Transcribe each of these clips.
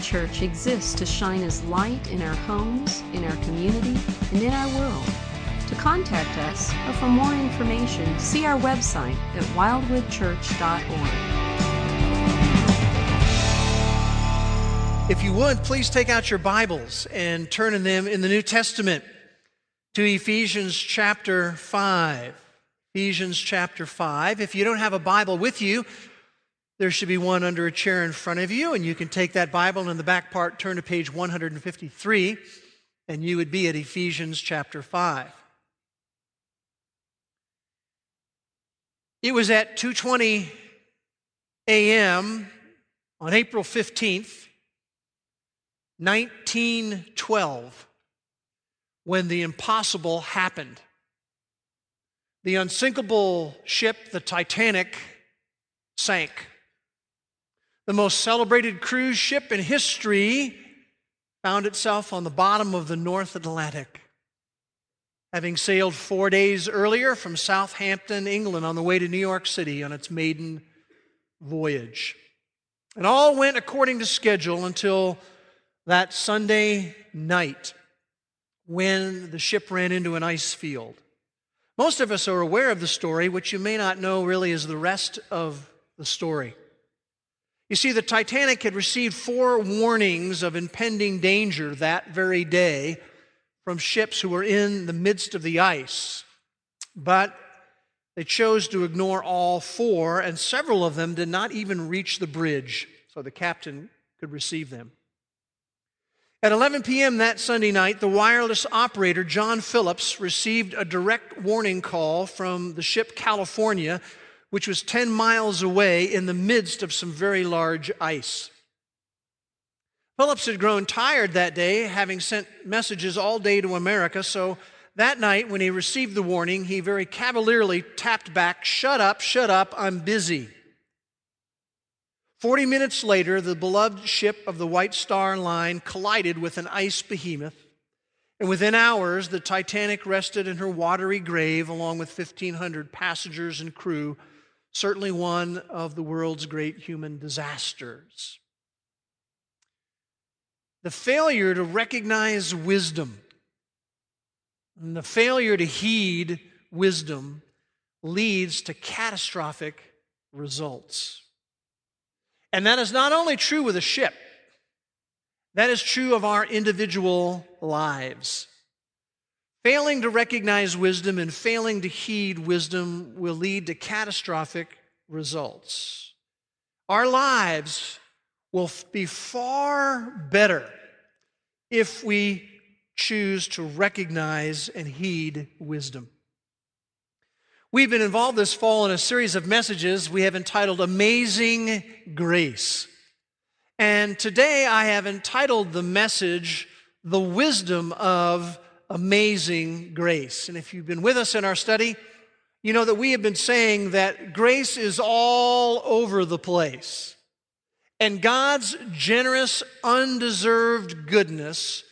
Church exists to shine as light in our homes, in our community, and in our world. To contact us or for more information, see our website at wildwoodchurch.org. If you would, please take out your Bibles and turn in them in the New Testament to Ephesians chapter 5. Ephesians chapter 5. If you don't have a Bible with you, there should be one under a chair in front of you, and you can take that Bible and in the back part, turn to page 153, and you would be at Ephesians chapter 5. It was at 2:20 a.m. on April 15th, 1912, when the impossible happened. The unsinkable ship, the Titanic, sank. The most celebrated cruise ship in history found itself on the bottom of the North Atlantic. Having sailed four days earlier from Southampton, England, on the way to New York City on its maiden voyage. And all went according to schedule until that Sunday night when the ship ran into an ice field. Most of us are aware of the story. which you may not know really is the rest of the story. You see, the Titanic had received four warnings of impending danger that very day from ships who were in the midst of the ice. But they chose to ignore all four, and several of them did not even reach the bridge so the captain could receive them. At 11 p.m. that Sunday night, the wireless operator, John Phillips, received a direct warning call from the ship California, which was 10 miles away in the midst of some very large ice. Phillips had grown tired that day, having sent messages all day to America, so that night, when he received the warning, he very cavalierly tapped back, Shut up, shut up, I'm busy. Forty minutes later, the beloved ship of the White Star Line collided with an ice behemoth, and within hours, the Titanic rested in her watery grave along with 1,500 passengers and crew, certainly one of the world's great human disasters. The failure to recognize wisdom and the failure to heed wisdom leads to catastrophic results. And that is not only true with a ship, that is true of our individual lives. Failing to recognize wisdom and failing to heed wisdom will lead to catastrophic results. Our lives will be far better if we choose to recognize and heed wisdom. We've been involved this fall in a series of messages we have entitled Amazing Grace. And today I have entitled the message, The Wisdom of Amazing Grace. And if you've been with us in our study, you know that we have been saying that grace is all over the place. And God's generous, undeserved goodness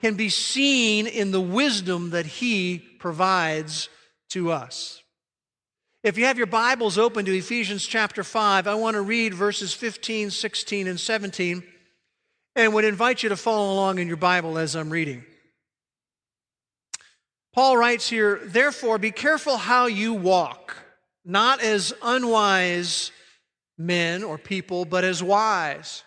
can be seen in the wisdom that He provides to us. If you have your Bibles open to Ephesians chapter 5, I want to read verses 15, 16, and 17, and would invite you to follow along in your Bible as I'm reading. Paul writes here, Therefore, be careful how you walk, not as unwise men or people, but as wise,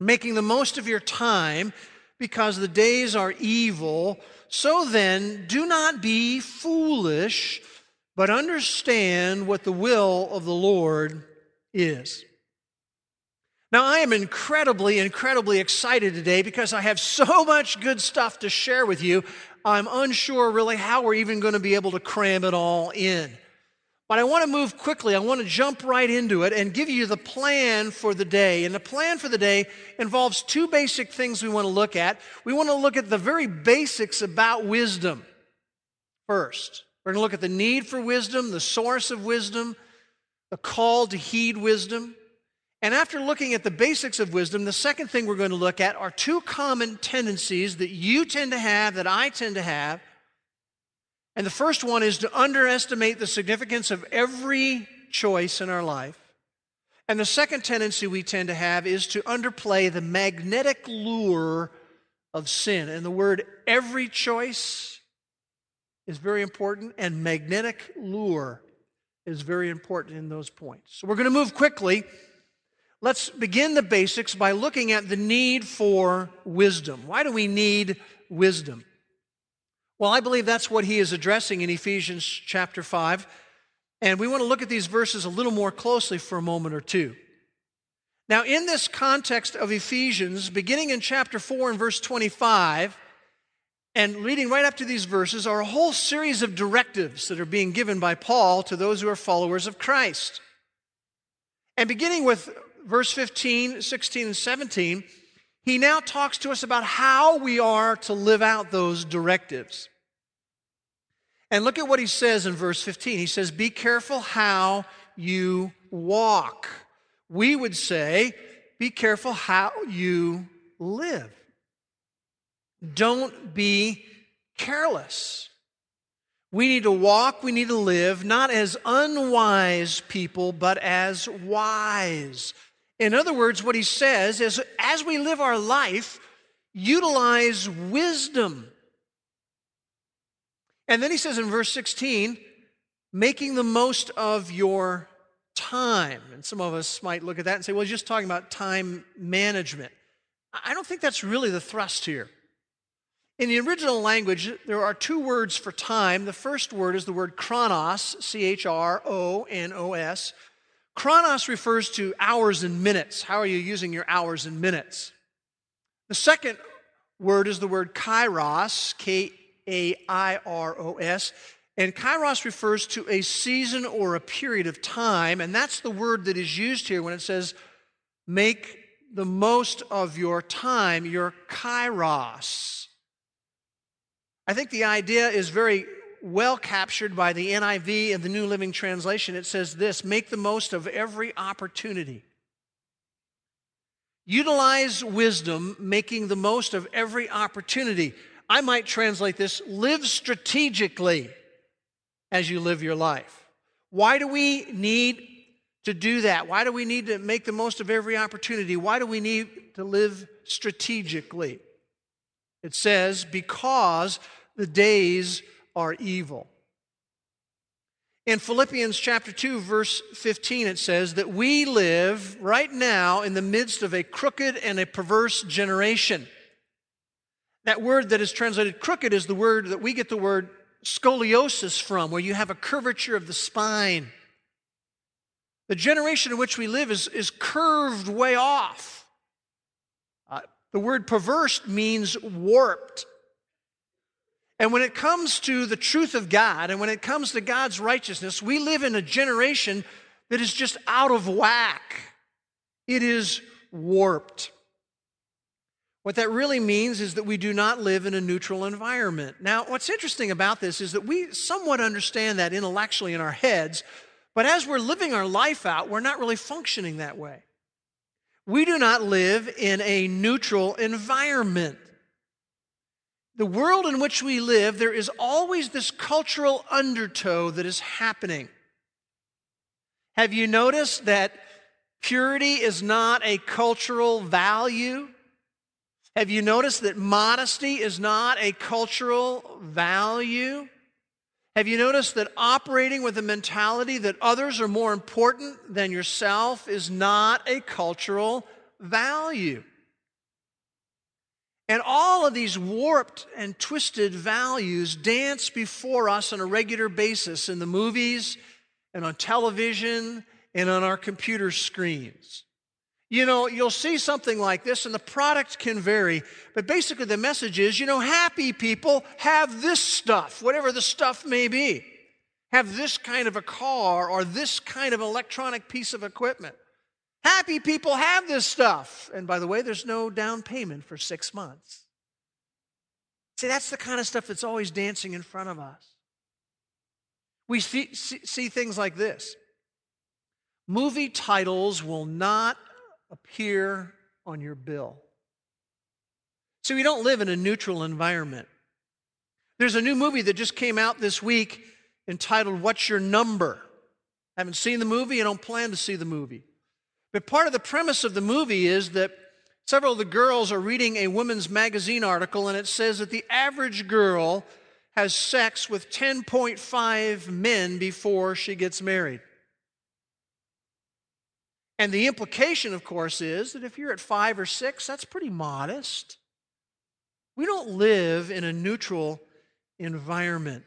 making the most of your time because the days are evil. So then, do not be foolish but understand what the will of the Lord is. Now, I am incredibly, incredibly excited today because I have so much good stuff to share with you. I'm unsure really how we're even going to be able to cram it all in. But I want to move quickly. I want to jump right into it and give you the plan for the day. And the plan for the day involves two basic things we want to look at. We want to look at the very basics about wisdom first. We're going to look at the need for wisdom, the source of wisdom, the call to heed wisdom. And after looking at the basics of wisdom, the second thing we're going to look at are two common tendencies that you tend to have, that I tend to have. And the first one is to underestimate the significance of every choice in our life. And the second tendency we tend to have is to underplay the magnetic lure of sin. And the word every choice is very important, and magnetic lure is very important in those points. So we're going to move quickly. Let's begin the basics by looking at the need for wisdom. Why do we need wisdom? Well, I believe that's what he is addressing in Ephesians chapter 5. And we want to look at these verses a little more closely for a moment or two. Now, in this context of Ephesians, beginning in chapter 4 and verse 25, and leading right up to these verses, are a whole series of directives that are being given by Paul to those who are followers of Christ. And beginning with verse 15, 16, and 17, he now talks to us about how we are to live out those directives. And look at what he says in verse 15. He says, Be careful how you walk. We would say, Be careful how you live. Don't be careless. We need to walk, we need to live, not as unwise people, but as wise. In other words, what he says is as we live our life, utilize wisdom. And then he says in verse 16, making the most of your time. And some of us might look at that and say, well, he's just talking about time management. I don't think that's really the thrust here. In the original language, there are two words for time. The first word is the word chronos, C H R O N O S. Chronos refers to hours and minutes. How are you using your hours and minutes? The second word is the word kairos, K A I R O S. And kairos refers to a season or a period of time. And that's the word that is used here when it says, make the most of your time, your kairos. I think the idea is very well captured by the NIV and the New Living Translation. It says this make the most of every opportunity. Utilize wisdom, making the most of every opportunity. I might translate this live strategically as you live your life. Why do we need to do that? Why do we need to make the most of every opportunity? Why do we need to live strategically? It says, because the days are evil. In Philippians chapter 2, verse 15, it says that we live right now in the midst of a crooked and a perverse generation. That word that is translated crooked is the word that we get the word scoliosis from, where you have a curvature of the spine. The generation in which we live is, is curved way off. Uh, the word perverse means warped. And when it comes to the truth of God and when it comes to God's righteousness, we live in a generation that is just out of whack. It is warped. What that really means is that we do not live in a neutral environment. Now, what's interesting about this is that we somewhat understand that intellectually in our heads, but as we're living our life out, we're not really functioning that way. We do not live in a neutral environment. The world in which we live, there is always this cultural undertow that is happening. Have you noticed that purity is not a cultural value? Have you noticed that modesty is not a cultural value? Have you noticed that operating with a mentality that others are more important than yourself is not a cultural value? And all of these warped and twisted values dance before us on a regular basis in the movies and on television and on our computer screens. You know, you'll see something like this, and the product can vary, but basically the message is you know, happy people have this stuff, whatever the stuff may be. Have this kind of a car or this kind of electronic piece of equipment. Happy people have this stuff. And by the way, there's no down payment for six months. See, that's the kind of stuff that's always dancing in front of us. We see, see, see things like this movie titles will not appear on your bill. So we don't live in a neutral environment. There's a new movie that just came out this week entitled What's Your Number? Haven't seen the movie, I don't plan to see the movie. But part of the premise of the movie is that several of the girls are reading a women's magazine article, and it says that the average girl has sex with 10.5 men before she gets married. And the implication, of course, is that if you're at five or six, that's pretty modest. We don't live in a neutral environment.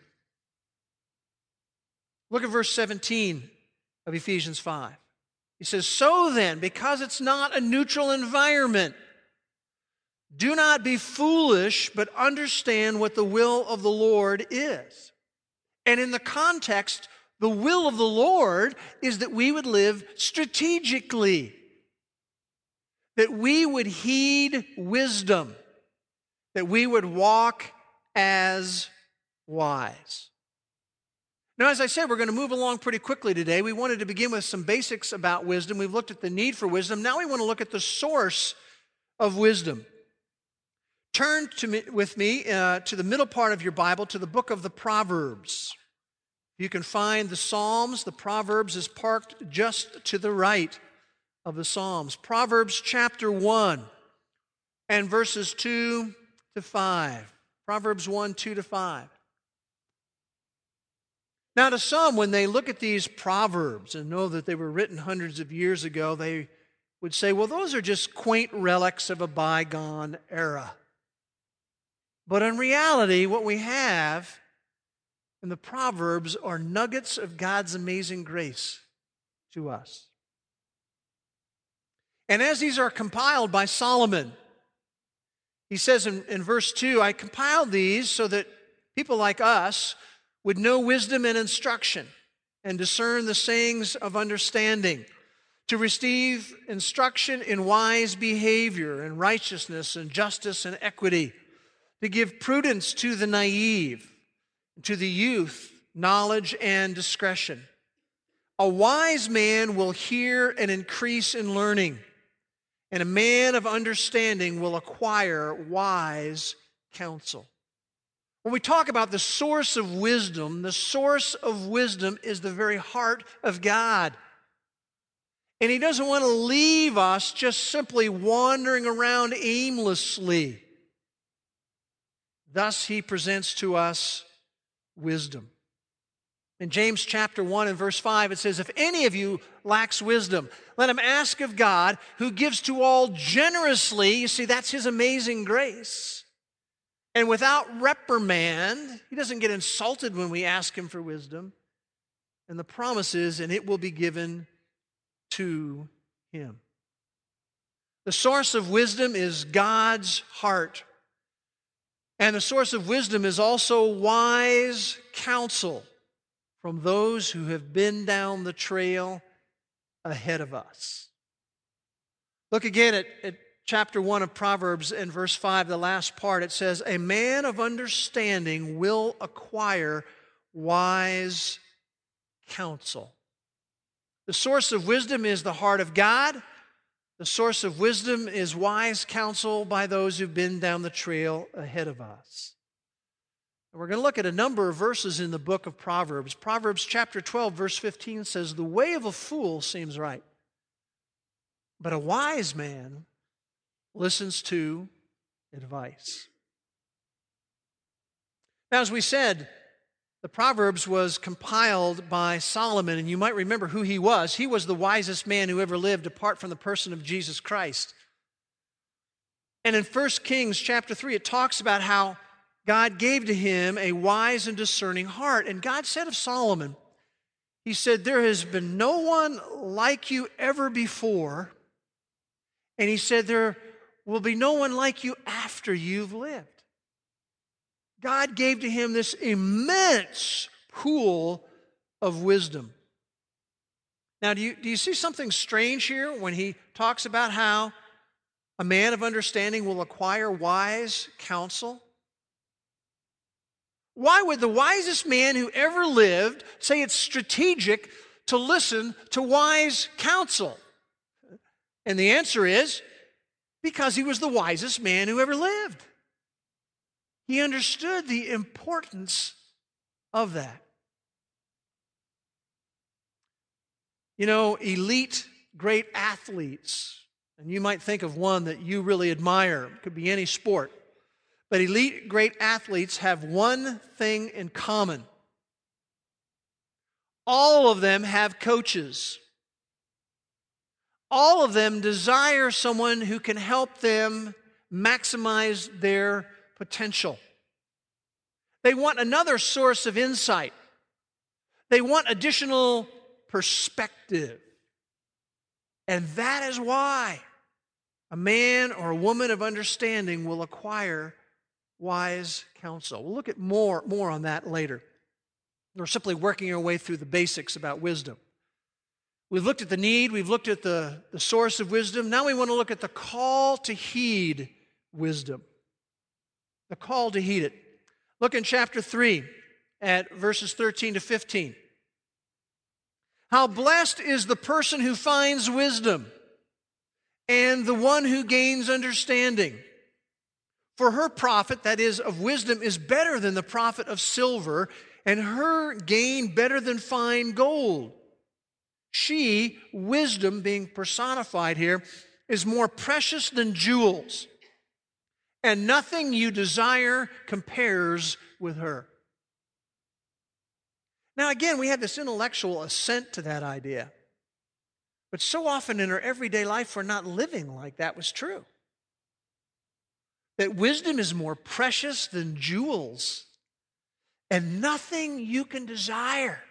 Look at verse 17 of Ephesians 5. He says, So then, because it's not a neutral environment, do not be foolish, but understand what the will of the Lord is. And in the context, the will of the Lord is that we would live strategically, that we would heed wisdom, that we would walk as wise. Now, as I said, we're going to move along pretty quickly today. We wanted to begin with some basics about wisdom. We've looked at the need for wisdom. Now we want to look at the source of wisdom. Turn to me, with me uh, to the middle part of your Bible, to the book of the Proverbs. You can find the Psalms. The Proverbs is parked just to the right of the Psalms. Proverbs chapter 1 and verses 2 to 5. Proverbs 1, 2 to 5. Now, to some, when they look at these proverbs and know that they were written hundreds of years ago, they would say, well, those are just quaint relics of a bygone era. But in reality, what we have in the Proverbs are nuggets of God's amazing grace to us. And as these are compiled by Solomon, he says in, in verse 2 I compiled these so that people like us would know wisdom and instruction and discern the sayings of understanding, to receive instruction in wise behavior and righteousness and justice and equity, to give prudence to the naive, to the youth, knowledge and discretion. A wise man will hear and increase in learning, and a man of understanding will acquire wise counsel. When we talk about the source of wisdom, the source of wisdom is the very heart of God. And He doesn't want to leave us just simply wandering around aimlessly. Thus, He presents to us wisdom. In James chapter 1 and verse 5, it says, If any of you lacks wisdom, let him ask of God, who gives to all generously. You see, that's His amazing grace and without reprimand. He doesn't get insulted when we ask him for wisdom. And the promise is, and it will be given to him. The source of wisdom is God's heart. And the source of wisdom is also wise counsel from those who have been down the trail ahead of us. Look again at, at chapter 1 of Proverbs in verse 5, the last part, it says, A man of understanding will acquire wise counsel. The source of wisdom is the heart of God. The source of wisdom is wise counsel by those who've been down the trail ahead of us. And we're going to look at a number of verses in the book of Proverbs. Proverbs chapter 12, verse 15 says, The way of a fool seems right, but a wise man listens to advice. Now, as we said, the Proverbs was compiled by Solomon, and you might remember who he was. He was the wisest man who ever lived apart from the person of Jesus Christ. And in 1 Kings chapter 3, it talks about how God gave to him a wise and discerning heart. And God said of Solomon, He said, There has been no one like you ever before. And He said, There will be no one like you after you've lived. God gave to him this immense pool of wisdom. Now, do you, do you see something strange here when he talks about how a man of understanding will acquire wise counsel? Why would the wisest man who ever lived say it's strategic to listen to wise counsel? And the answer is because he was the wisest man who ever lived. He understood the importance of that. You know, elite great athletes, and you might think of one that you really admire, could be any sport, but elite great athletes have one thing in common. All of them have coaches. All of them desire someone who can help them maximize their potential. They want another source of insight. They want additional perspective. And that is why a man or a woman of understanding will acquire wise counsel. We'll look at more, more on that later. We're simply working our way through the basics about wisdom. We've looked at the need, we've looked at the, the source of wisdom. Now we want to look at the call to heed wisdom. The call to heed it. Look in chapter 3 at verses 13 to 15. How blessed is the person who finds wisdom and the one who gains understanding. For her profit, that is, of wisdom, is better than the profit of silver, and her gain better than fine gold. She, wisdom being personified here, is more precious than jewels, and nothing you desire compares with her. Now, again, we have this intellectual assent to that idea. But so often in our everyday life, we're not living like that was true. That wisdom is more precious than jewels, and nothing you can desire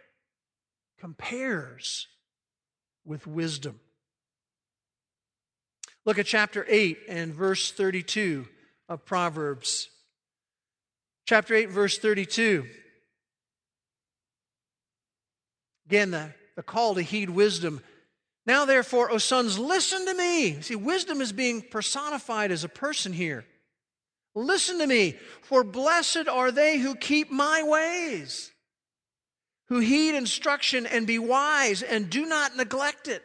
compares with wisdom. Look at chapter 8 and verse 32 of Proverbs. Chapter 8, verse 32. Again, the, the call to heed wisdom. Now, therefore, O sons, listen to me. See, wisdom is being personified as a person here. Listen to me, for blessed are they who keep my ways, who heed instruction and be wise and do not neglect it.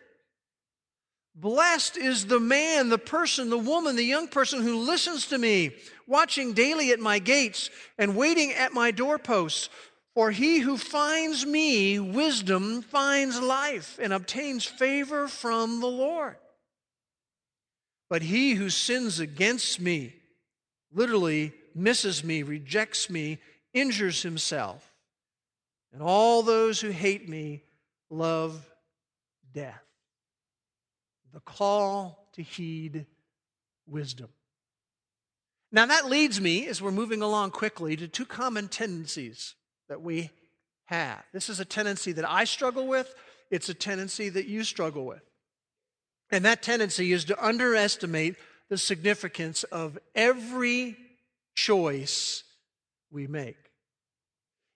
Blessed is the man, the person, the woman, the young person who listens to me, watching daily at my gates and waiting at my doorposts. For he who finds me wisdom finds life and obtains favor from the Lord. But he who sins against me, literally misses me, rejects me, injures himself. And all those who hate me love death. The call to heed wisdom. Now, that leads me, as we're moving along quickly, to two common tendencies that we have. This is a tendency that I struggle with, it's a tendency that you struggle with. And that tendency is to underestimate the significance of every choice we make.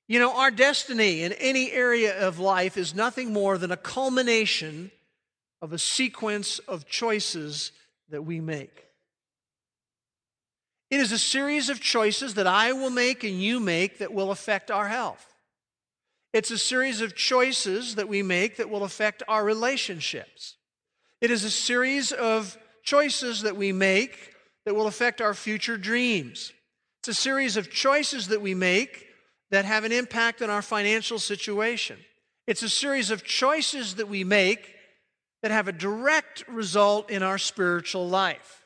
You know, our destiny in any area of life is nothing more than a culmination of a sequence of choices that we make. It is a series of choices that I will make and you make that will affect our health. It's a series of choices that we make that will affect our relationships. It is a series of choices that we make that will affect our future dreams. It's a series of choices that we make that have an impact on our financial situation. It's a series of choices that we make that have a direct result in our spiritual life.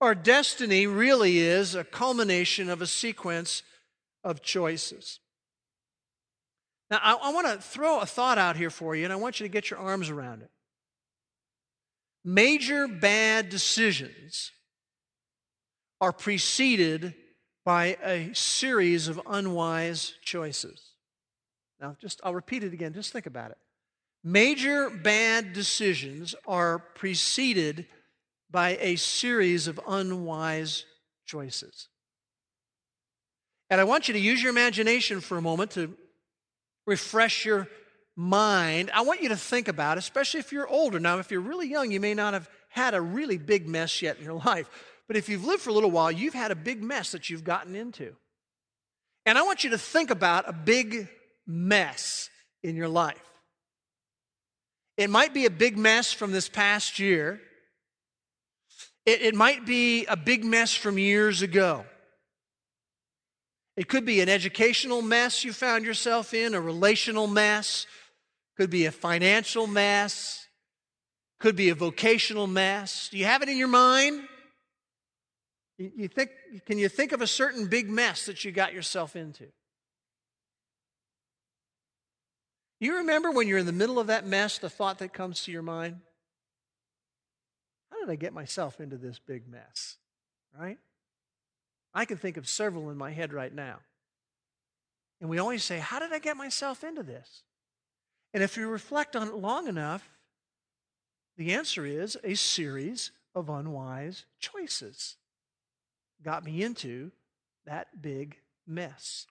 Our destiny really is a culmination of a sequence of choices. Now, I, I want to throw a thought out here for you, and I want you to get your arms around it. Major bad decisions are preceded by a series of unwise choices. Now, just I'll repeat it again. Just think about it. Major bad decisions are preceded by a series of unwise choices. And I want you to use your imagination for a moment to refresh your mind. I want you to think about, especially if you're older. Now, if you're really young, you may not have had a really big mess yet in your life. But if you've lived for a little while, you've had a big mess that you've gotten into. And I want you to think about a big mess in your life. It might be a big mess from this past year. It, it might be a big mess from years ago. It could be an educational mess you found yourself in, a relational mess, could be a financial mess, Could be a vocational mess. Do you have it in your mind? You think, can you think of a certain big mess that you got yourself into? You remember when you're in the middle of that mess, the thought that comes to your mind? How did I get myself into this big mess? Right? I can think of several in my head right now. And we always say, How did I get myself into this? And if you reflect on it long enough, the answer is a series of unwise choices got me into that big mess.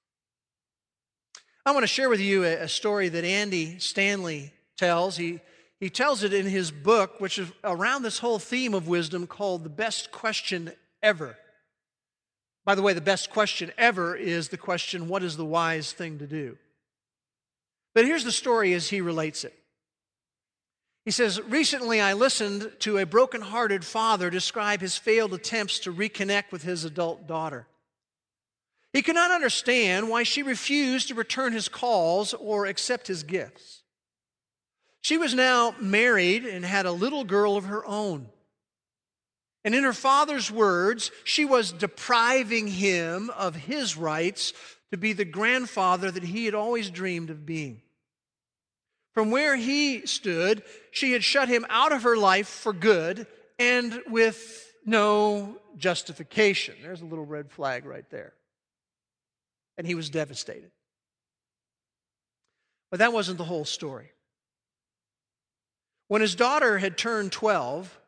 I want to share with you a, story that Andy Stanley tells. He, he tells it in his book, which is around this whole theme of wisdom called The Best Question Ever. By the way, the best question ever is the question, What is the wise thing to do? But here's the story as he relates it. He says, Recently I listened to a broken-hearted father describe his failed attempts to reconnect with his adult daughter. He could not understand why she refused to return his calls or accept his gifts. She was now married and had a little girl of her own. And in her father's words, she was depriving him of his rights to be the grandfather that he had always dreamed of being. From where he stood, she had shut him out of her life for good and with no justification. There's a little red flag right there and he was devastated. But that wasn't the whole story. When his daughter had turned 12,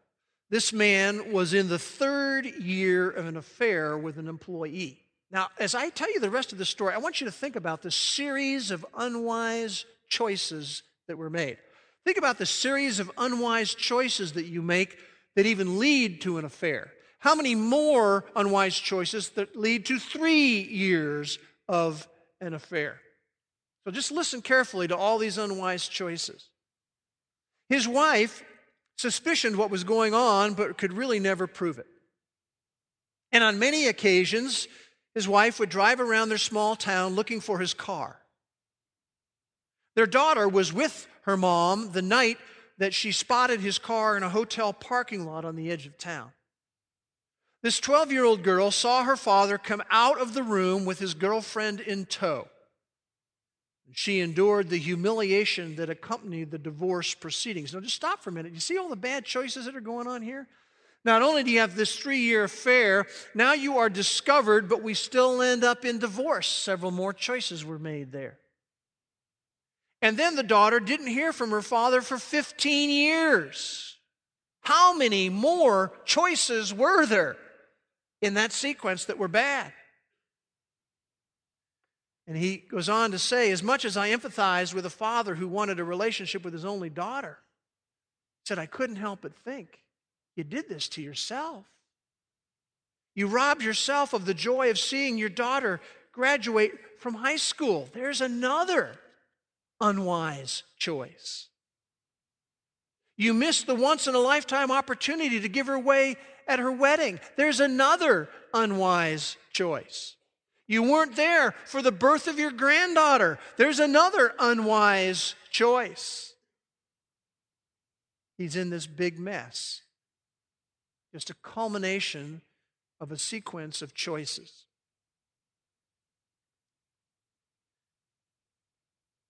this man was in the third year of an affair with an employee. Now, as I tell you the rest of the story, I want you to think about the series of unwise choices that were made. Think about the series of unwise choices that you make that even lead to an affair. How many more unwise choices that lead to three years of an affair. So just listen carefully to all these unwise choices. His wife suspicioned what was going on, but could really never prove it. And on many occasions, his wife would drive around their small town looking for his car. Their daughter was with her mom the night that she spotted his car in a hotel parking lot on the edge of town. This 12 year old girl saw her father come out of the room with his girlfriend in tow. She endured the humiliation that accompanied the divorce proceedings. Now, just stop for a minute. You see all the bad choices that are going on here? Not only do you have this three year affair, now you are discovered, but we still end up in divorce. Several more choices were made there. And then the daughter didn't hear from her father for 15 years. How many more choices were there? in that sequence that were bad. And he goes on to say, as much as I empathize with a father who wanted a relationship with his only daughter, said, I couldn't help but think, you did this to yourself. You robbed yourself of the joy of seeing your daughter graduate from high school. There's another unwise choice. You missed the once in a lifetime opportunity to give her away at her wedding. There's another unwise choice. You weren't there for the birth of your granddaughter. There's another unwise choice. He's in this big mess. Just a culmination of a sequence of choices.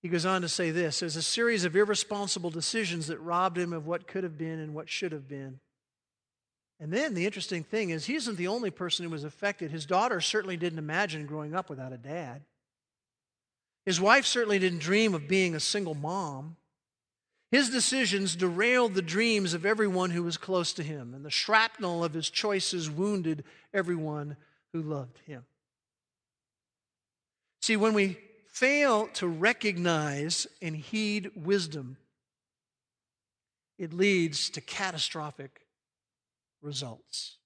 He goes on to say this there's a series of irresponsible decisions that robbed him of what could have been and what should have been. And then the interesting thing is, he isn't the only person who was affected. His daughter certainly didn't imagine growing up without a dad. His wife certainly didn't dream of being a single mom. His decisions derailed the dreams of everyone who was close to him, and the shrapnel of his choices wounded everyone who loved him. See, when we fail to recognize and heed wisdom, it leads to catastrophic results.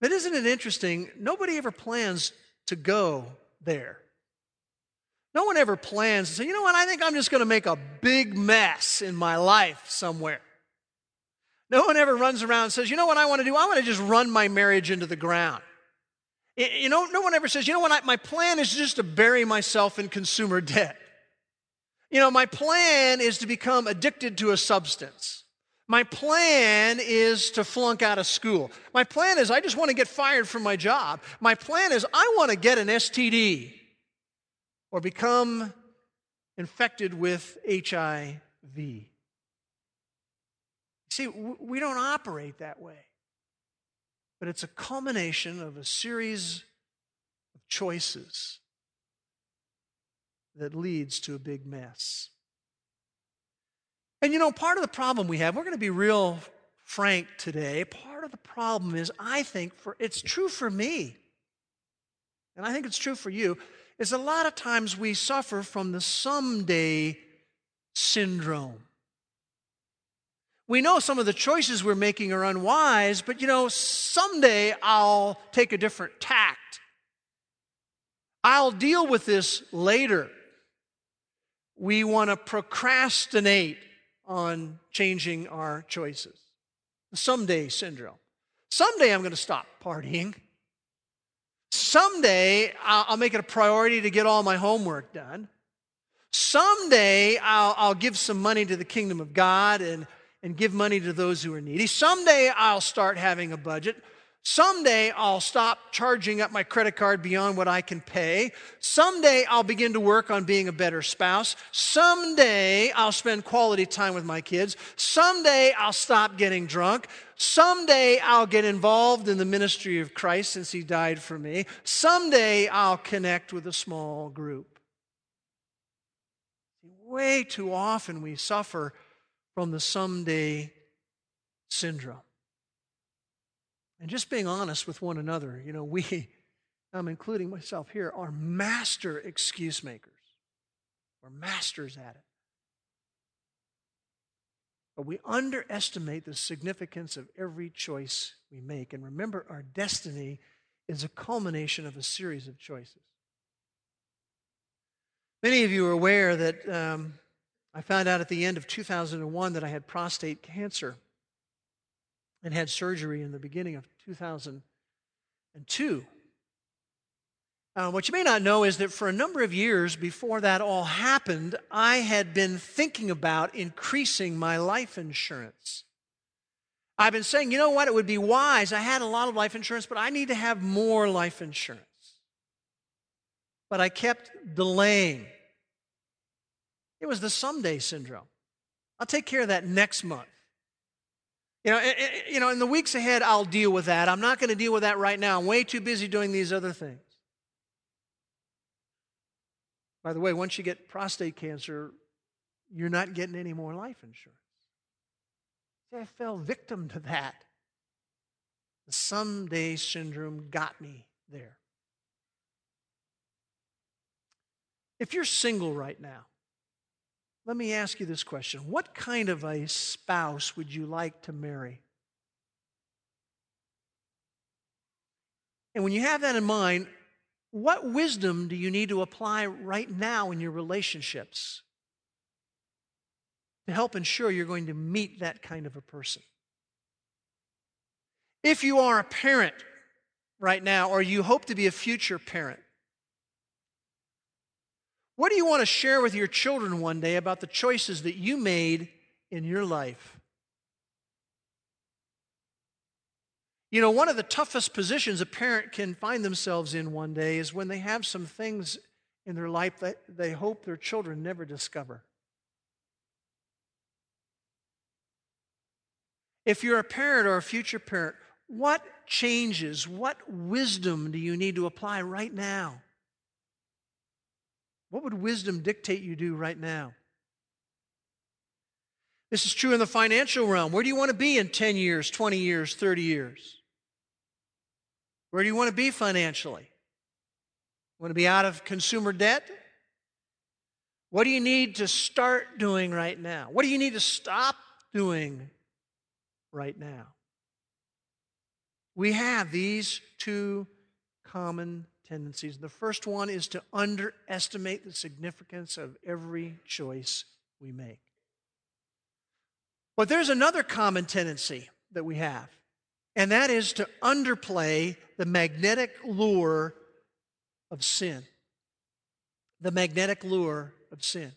But isn't it interesting? Nobody ever plans to go there. No one ever plans to say, you know what, I think I'm just going to make a big mess in my life somewhere. No one ever runs around and says, you know what I want to do? I want to just run my marriage into the ground. You know, no one ever says, you know what, I, my plan is just to bury myself in consumer debt. You know, my plan is to become addicted to a substance. My plan is to flunk out of school. My plan is I just want to get fired from my job. My plan is I want to get an STD or become infected with HIV. See, we don't operate that way. But it's a culmination of a series of choices that leads to a big mess. And you know, part of the problem we have, we're going to be real frank today. Part of the problem is, I think, for it's true for me, and I think it's true for you, is a lot of times we suffer from the someday syndrome. We know some of the choices we're making are unwise, but you know, someday I'll take a different tact. I'll deal with this later. We want to procrastinate on changing our choices. Someday syndrome. Someday I'm going to stop partying. Someday I'll make it a priority to get all my homework done. Someday I'll, I'll give some money to the kingdom of God and, and give money to those who are needy. Someday I'll start having a budget. Someday I'll stop charging up my credit card beyond what I can pay. Someday I'll begin to work on being a better spouse. Someday I'll spend quality time with my kids. Someday I'll stop getting drunk. Someday I'll get involved in the ministry of Christ since he died for me. Someday I'll connect with a small group. Way too often we suffer from the someday syndrome. And just being honest with one another, you know, we, I'm including myself here, are master excuse makers. We're masters at it. But we underestimate the significance of every choice we make. And remember, our destiny is a culmination of a series of choices. Many of you are aware that um, I found out at the end of 2001 that I had prostate cancer and had surgery in the beginning of 2002. Uh, what you may not know is that for a number of years before that all happened, I had been thinking about increasing my life insurance. I've been saying, you know what, it would be wise. I had a lot of life insurance, but I need to have more life insurance. But I kept delaying. It was the someday syndrome. I'll take care of that next month. You know, eh, eh, you know, in the weeks ahead, I'll deal with that. I'm not going to deal with that right now. I'm way too busy doing these other things. By the way, once you get prostate cancer, you're not getting any more life insurance. See, I fell victim to that. The someday syndrome got me there. If you're single right now, let me ask you this question What kind of a spouse would you like to marry? And when you have that in mind, what wisdom do you need to apply right now in your relationships to help ensure you're going to meet that kind of a person? If you are a parent right now, or you hope to be a future parent, what do you want to share with your children one day about the choices that you made in your life? You know, one of the toughest positions a parent can find themselves in one day is when they have some things in their life that they hope their children never discover. If you're a parent or a future parent, what changes, what wisdom do you need to apply right now? What would wisdom dictate you do right now? This is true in the financial realm. Where do you want to be in 10 years, 20 years, 30 years? Where do you want to be financially? Want to be out of consumer debt? What do you need to start doing right now? What do you need to stop doing right now? We have these two common tendencies. The first one is to underestimate the significance of every choice we make. But there's another common tendency that we have, and that is to underplay the magnetic lure of sin. The magnetic lure of sin.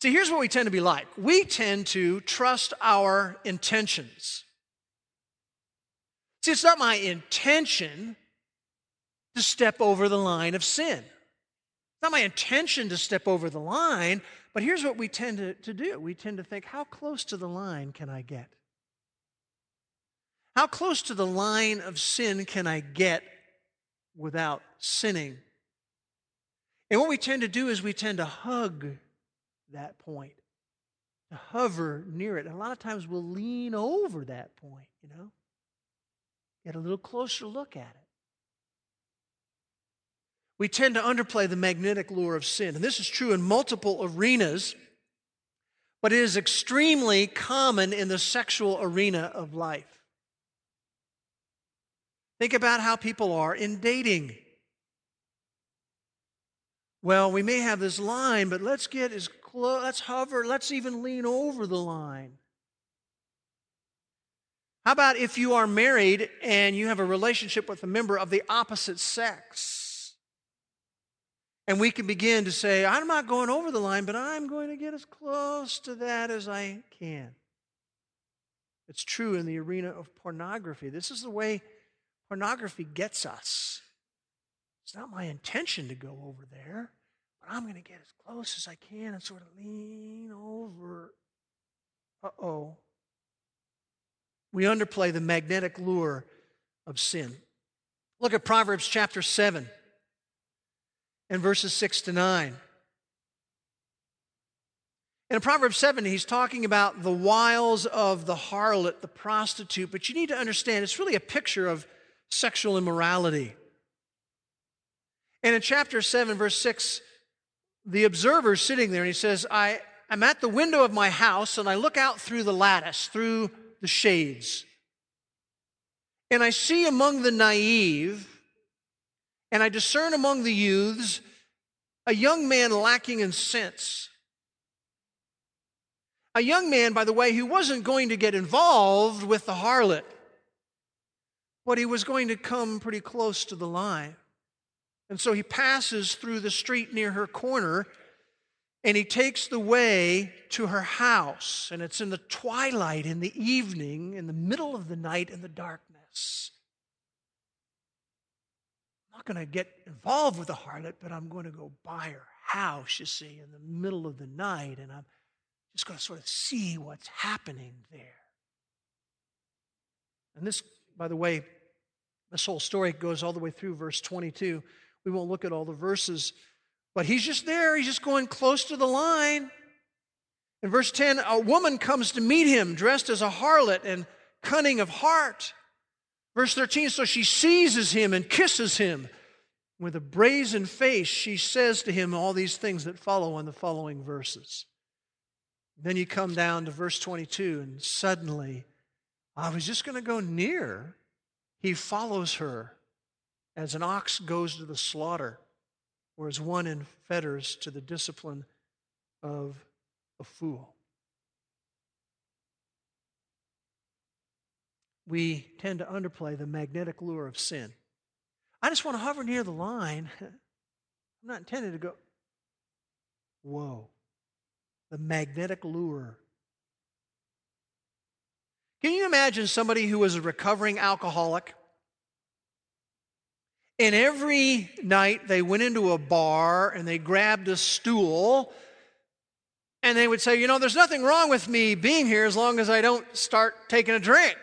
See, here's what we tend to be like we tend to trust our intentions. See, it's not my intention to step over the line of sin. It's not my intention to step over the line, but here's what we tend to, to do we tend to think, how close to the line can I get? How close to the line of sin can I get without sinning? And what we tend to do is we tend to hug that point, to hover near it. And a lot of times we'll lean over that point, you know, get a little closer look at it. We tend to underplay the magnetic lure of sin. And this is true in multiple arenas, but it is extremely common in the sexual arena of life. Think about how people are in dating. Well, we may have this line, but let's get as close, let's hover, let's even lean over the line. How about if you are married and you have a relationship with a member of the opposite sex? And we can begin to say, I'm not going over the line, but I'm going to get as close to that as I can. It's true in the arena of pornography. This is the way pornography gets us. It's not my intention to go over there, but I'm going to get as close as I can and sort of lean over. Uh oh. We underplay the magnetic lure of sin. Look at Proverbs chapter 7 and verses 6 to 9. In Proverbs 7, he's talking about the wiles of the harlot, the prostitute, but you need to understand it's really a picture of sexual immorality. And in chapter 7, verse 6, the observer is sitting there and he says, I, I'm at the window of my house and I look out through the lattice, through the shades. And I see among the naive, and I discern among the youths, a young man lacking in sense. A young man, by the way, who wasn't going to get involved with the harlot but he was going to come pretty close to the line. And so he passes through the street near her corner and he takes the way to her house. And it's in the twilight, in the evening, in the middle of the night, in the darkness. I'm not going to get involved with the harlot, but I'm going to go by her house, you see, in the middle of the night. And I'm just going to sort of see what's happening there. And this by the way, this whole story goes all the way through verse 22. We won't look at all the verses, but he's just there. He's just going close to the line. In verse 10, a woman comes to meet him dressed as a harlot and cunning of heart. Verse 13, so she seizes him and kisses him. With a brazen face, she says to him all these things that follow in the following verses. Then you come down to verse 22, and suddenly I was just going to go near. He follows her as an ox goes to the slaughter, or as one in fetters to the discipline of a fool. We tend to underplay the magnetic lure of sin. I just want to hover near the line. I'm not intended to go, whoa. The magnetic lure can you imagine somebody who was a recovering alcoholic? And every night they went into a bar and they grabbed a stool and they would say, You know, there's nothing wrong with me being here as long as I don't start taking a drink.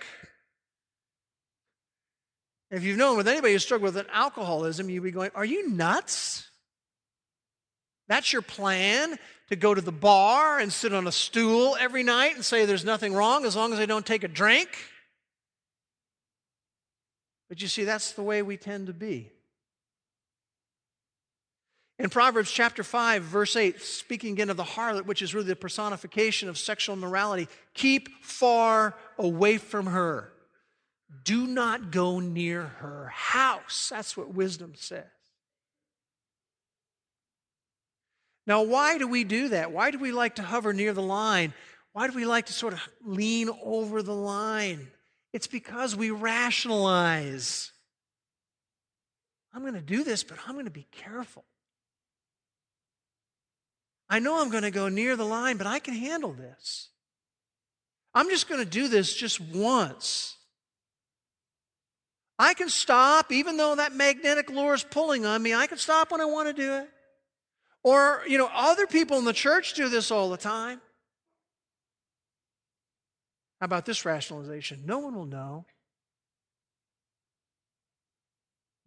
If you've known with anybody who struggled with an alcoholism, you'd be going, Are you nuts? That's your plan to go to the bar and sit on a stool every night and say there's nothing wrong as long as I don't take a drink. But you see, that's the way we tend to be. In Proverbs chapter 5, verse 8, speaking again of the harlot, which is really the personification of sexual morality, keep far away from her. Do not go near her house. That's what wisdom says. Now, why do we do that? Why do we like to hover near the line? Why do we like to sort of lean over the line? It's because we rationalize. I'm going to do this, but I'm going to be careful. I know I'm going to go near the line, but I can handle this. I'm just going to do this just once. I can stop, even though that magnetic lure is pulling on me. I can stop when I want to do it. Or, you know, other people in the church do this all the time. How about this rationalization? No one will know.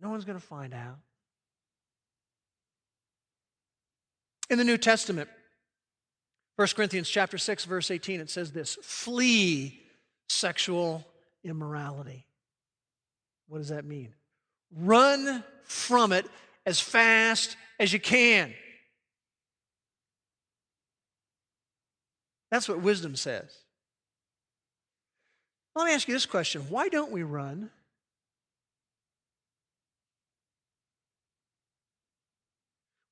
No one's going to find out. In the New Testament, 1 Corinthians chapter 6 verse 18 it says this, flee sexual immorality. What does that mean? Run from it as fast as you can. That's what wisdom says. Let me ask you this question why don't we run?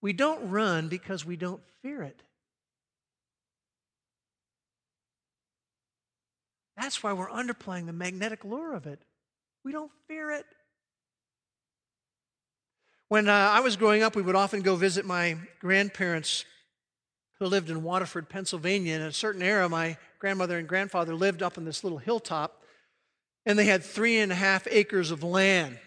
We don't run because we don't fear it. That's why we're underplaying the magnetic lure of it. We don't fear it. When uh, I was growing up, we would often go visit my grandparents who lived in Waterford, Pennsylvania. In a certain era, my grandmother and grandfather lived up on this little hilltop, and they had three and a half acres of land.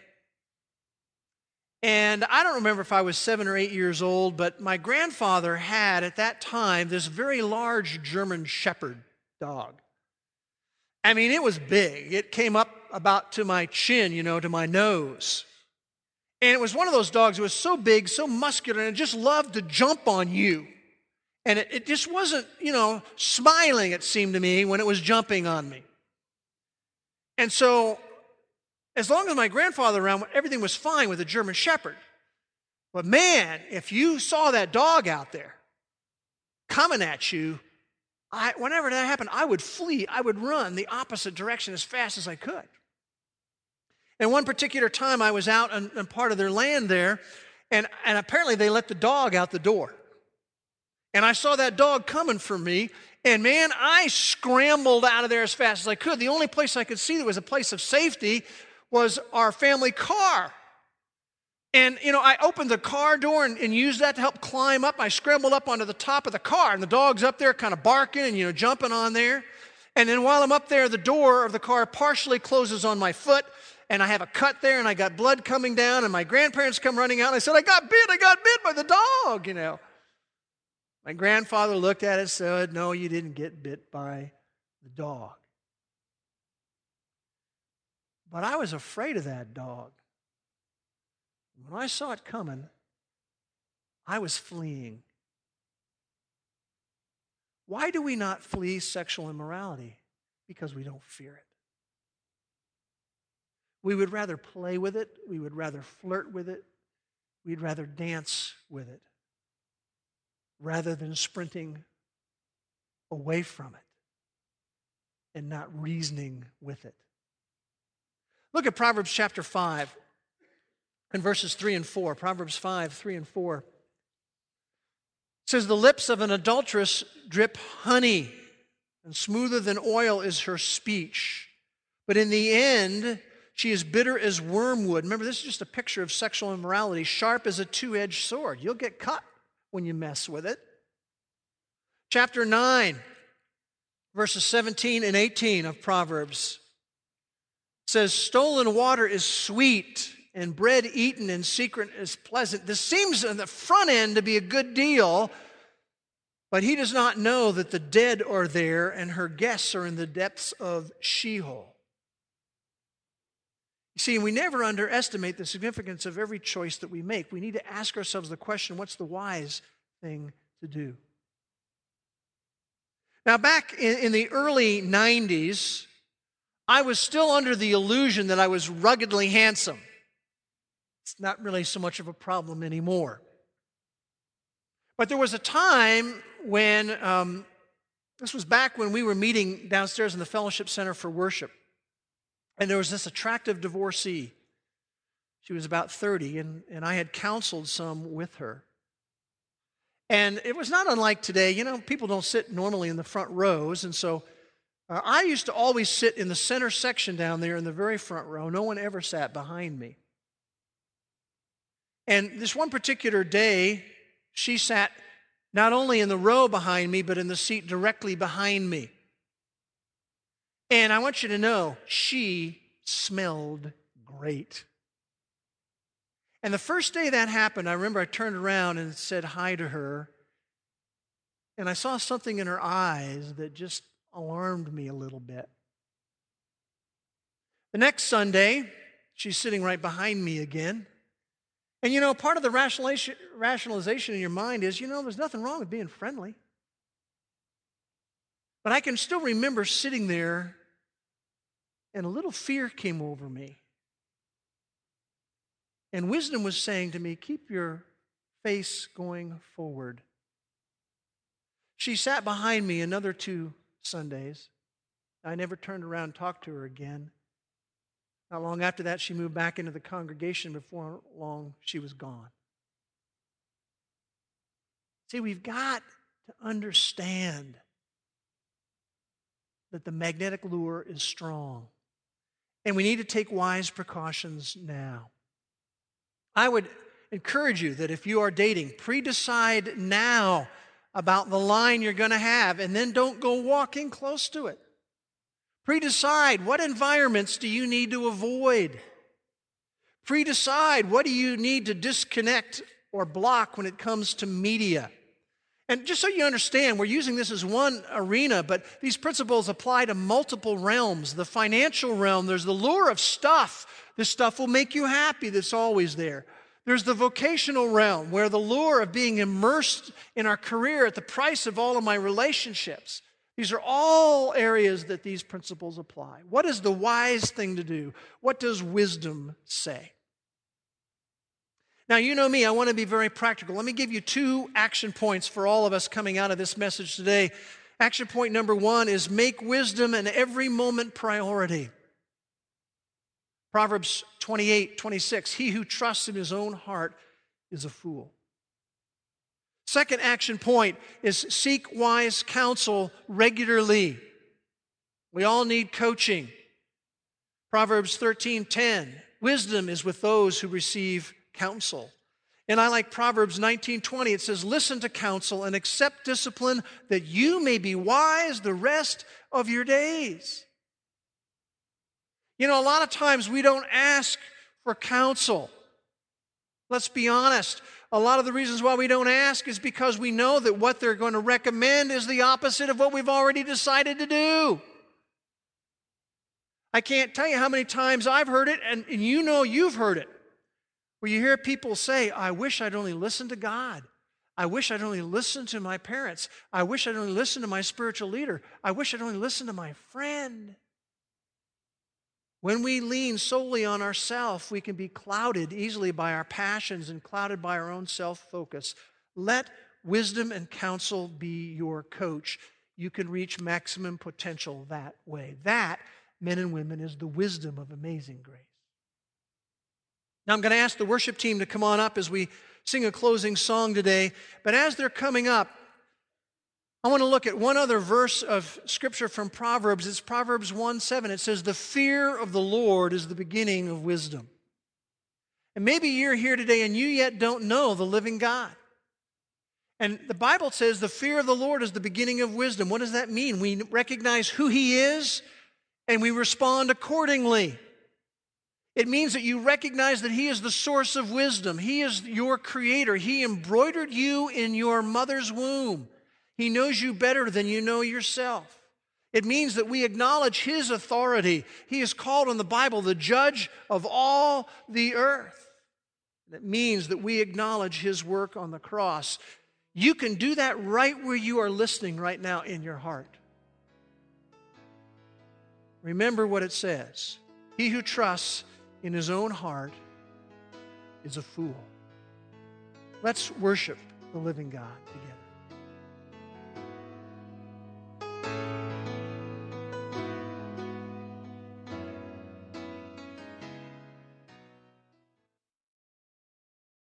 And I don't remember if I was seven or eight years old, but my grandfather had at that time this very large German Shepherd dog. I mean, it was big. It came up about to my chin, you know, to my nose. And it was one of those dogs that was so big, so muscular, and just loved to jump on you. And it, it just wasn't, you know, smiling, it seemed to me, when it was jumping on me. And so as long as my grandfather around, everything was fine with a German Shepherd. But man, if you saw that dog out there coming at you, I, whenever that happened, I would flee. I would run the opposite direction as fast as I could. And one particular time, I was out on, on part of their land there, and, and apparently they let the dog out the door. And I saw that dog coming for me, and man, I scrambled out of there as fast as I could. The only place I could see that was a place of safety was our family car. And, you know, I opened the car door and, and, used that to help climb up. I scrambled up onto the top of the car, and the dog's up there kind of barking and, you know, jumping on there. And then while I'm up there, the door of the car partially closes on my foot, and I have a cut there, and I got blood coming down, and my grandparents come running out, and I said, I got bit, I got bit by the dog, you know. My grandfather looked at it and said, No, you didn't get bit by the dog. But I was afraid of that dog. When I saw it coming, I was fleeing. Why do we not flee sexual immorality? Because we don't fear it. We would rather play with it, we would rather flirt with it, we'd rather dance with it rather than sprinting away from it and not reasoning with it. Look at Proverbs chapter 5 and verses 3 and 4. Proverbs 5, 3 and 4. It says, The lips of an adulteress drip honey, and smoother than oil is her speech. But in the end, she is bitter as wormwood. Remember, this is just a picture of sexual immorality, sharp as a two edged sword. You'll get cut when you mess with it. Chapter 9, verses 17 and 18 of Proverbs says, Stolen water is sweet, and bread eaten in secret is pleasant. This seems on the front end to be a good deal, but he does not know that the dead are there and her guests are in the depths of Sheol. See, we never underestimate the significance of every choice that we make. We need to ask ourselves the question what's the wise thing to do? Now, back in, in the early 90s, I was still under the illusion that I was ruggedly handsome. It's not really so much of a problem anymore. But there was a time when, um, this was back when we were meeting downstairs in the Fellowship Center for worship. And there was this attractive divorcee. She was about 30, and, and I had counseled some with her. And it was not unlike today. You know, people don't sit normally in the front rows, and so uh, I used to always sit in the center section down there in the very front row. No one ever sat behind me. And this one particular day, she sat not only in the row behind me, but in the seat directly behind me. And I want you to know, she smelled great. And the first day that happened, I remember I turned around and said hi to her. And I saw something in her eyes that just alarmed me a little bit. The next Sunday, she's sitting right behind me again. And you know, part of the rationalization in your mind is you know, there's nothing wrong with being friendly. But I can still remember sitting there and a little fear came over me. And wisdom was saying to me, Keep your face going forward. She sat behind me another two Sundays. I never turned around and talked to her again. Not long after that, she moved back into the congregation. Before long, she was gone. See, we've got to understand that the magnetic lure is strong. And we need to take wise precautions now. I would encourage you that if you are dating, pre decide now about the line you're going to have, and then don't go walking close to it. Pre decide what environments do you need to avoid. Pre decide what do you need to disconnect or block when it comes to media. And just so you understand, we're using this as one arena, but these principles apply to multiple realms. The financial realm, there's the lure of stuff. This stuff will make you happy, that's always there. There's the vocational realm, where the lure of being immersed in our career at the price of all of my relationships. These are all areas that these principles apply. What is the wise thing to do? What does wisdom say? Now, you know me, I want to be very practical. Let me give you two action points for all of us coming out of this message today. Action point number one is make wisdom an every moment priority. Proverbs 28 26, he who trusts in his own heart is a fool. Second action point is seek wise counsel regularly. We all need coaching. Proverbs 13:10 Wisdom is with those who receive counsel. And I like Proverbs 19:20 it says listen to counsel and accept discipline that you may be wise the rest of your days. You know a lot of times we don't ask for counsel. Let's be honest. A lot of the reasons why we don't ask is because we know that what they're going to recommend is the opposite of what we've already decided to do. I can't tell you how many times I've heard it, and, and you know you've heard it, where you hear people say, I wish I'd only listened to God. I wish I'd only listened to my parents. I wish I'd only listened to my spiritual leader. I wish I'd only listened to my friend. When we lean solely on ourselves, we can be clouded easily by our passions and clouded by our own self focus. Let wisdom and counsel be your coach. You can reach maximum potential that way. That, men and women, is the wisdom of amazing grace. Now, I'm going to ask the worship team to come on up as we sing a closing song today. But as they're coming up, I want to look at one other verse of scripture from Proverbs. It's Proverbs 1 7. It says, The fear of the Lord is the beginning of wisdom. And maybe you're here today and you yet don't know the living God. And the Bible says the fear of the Lord is the beginning of wisdom. What does that mean? We recognize who He is and we respond accordingly. It means that you recognize that He is the source of wisdom. He is your creator. He embroidered you in your mother's womb. He knows you better than you know yourself. It means that we acknowledge His authority. He is called in the Bible the judge of all the earth. It means that we acknowledge His work on the cross. You can do that right where you are listening right now in your heart. Remember what it says He who trusts in his own heart is a fool. Let's worship the living God together.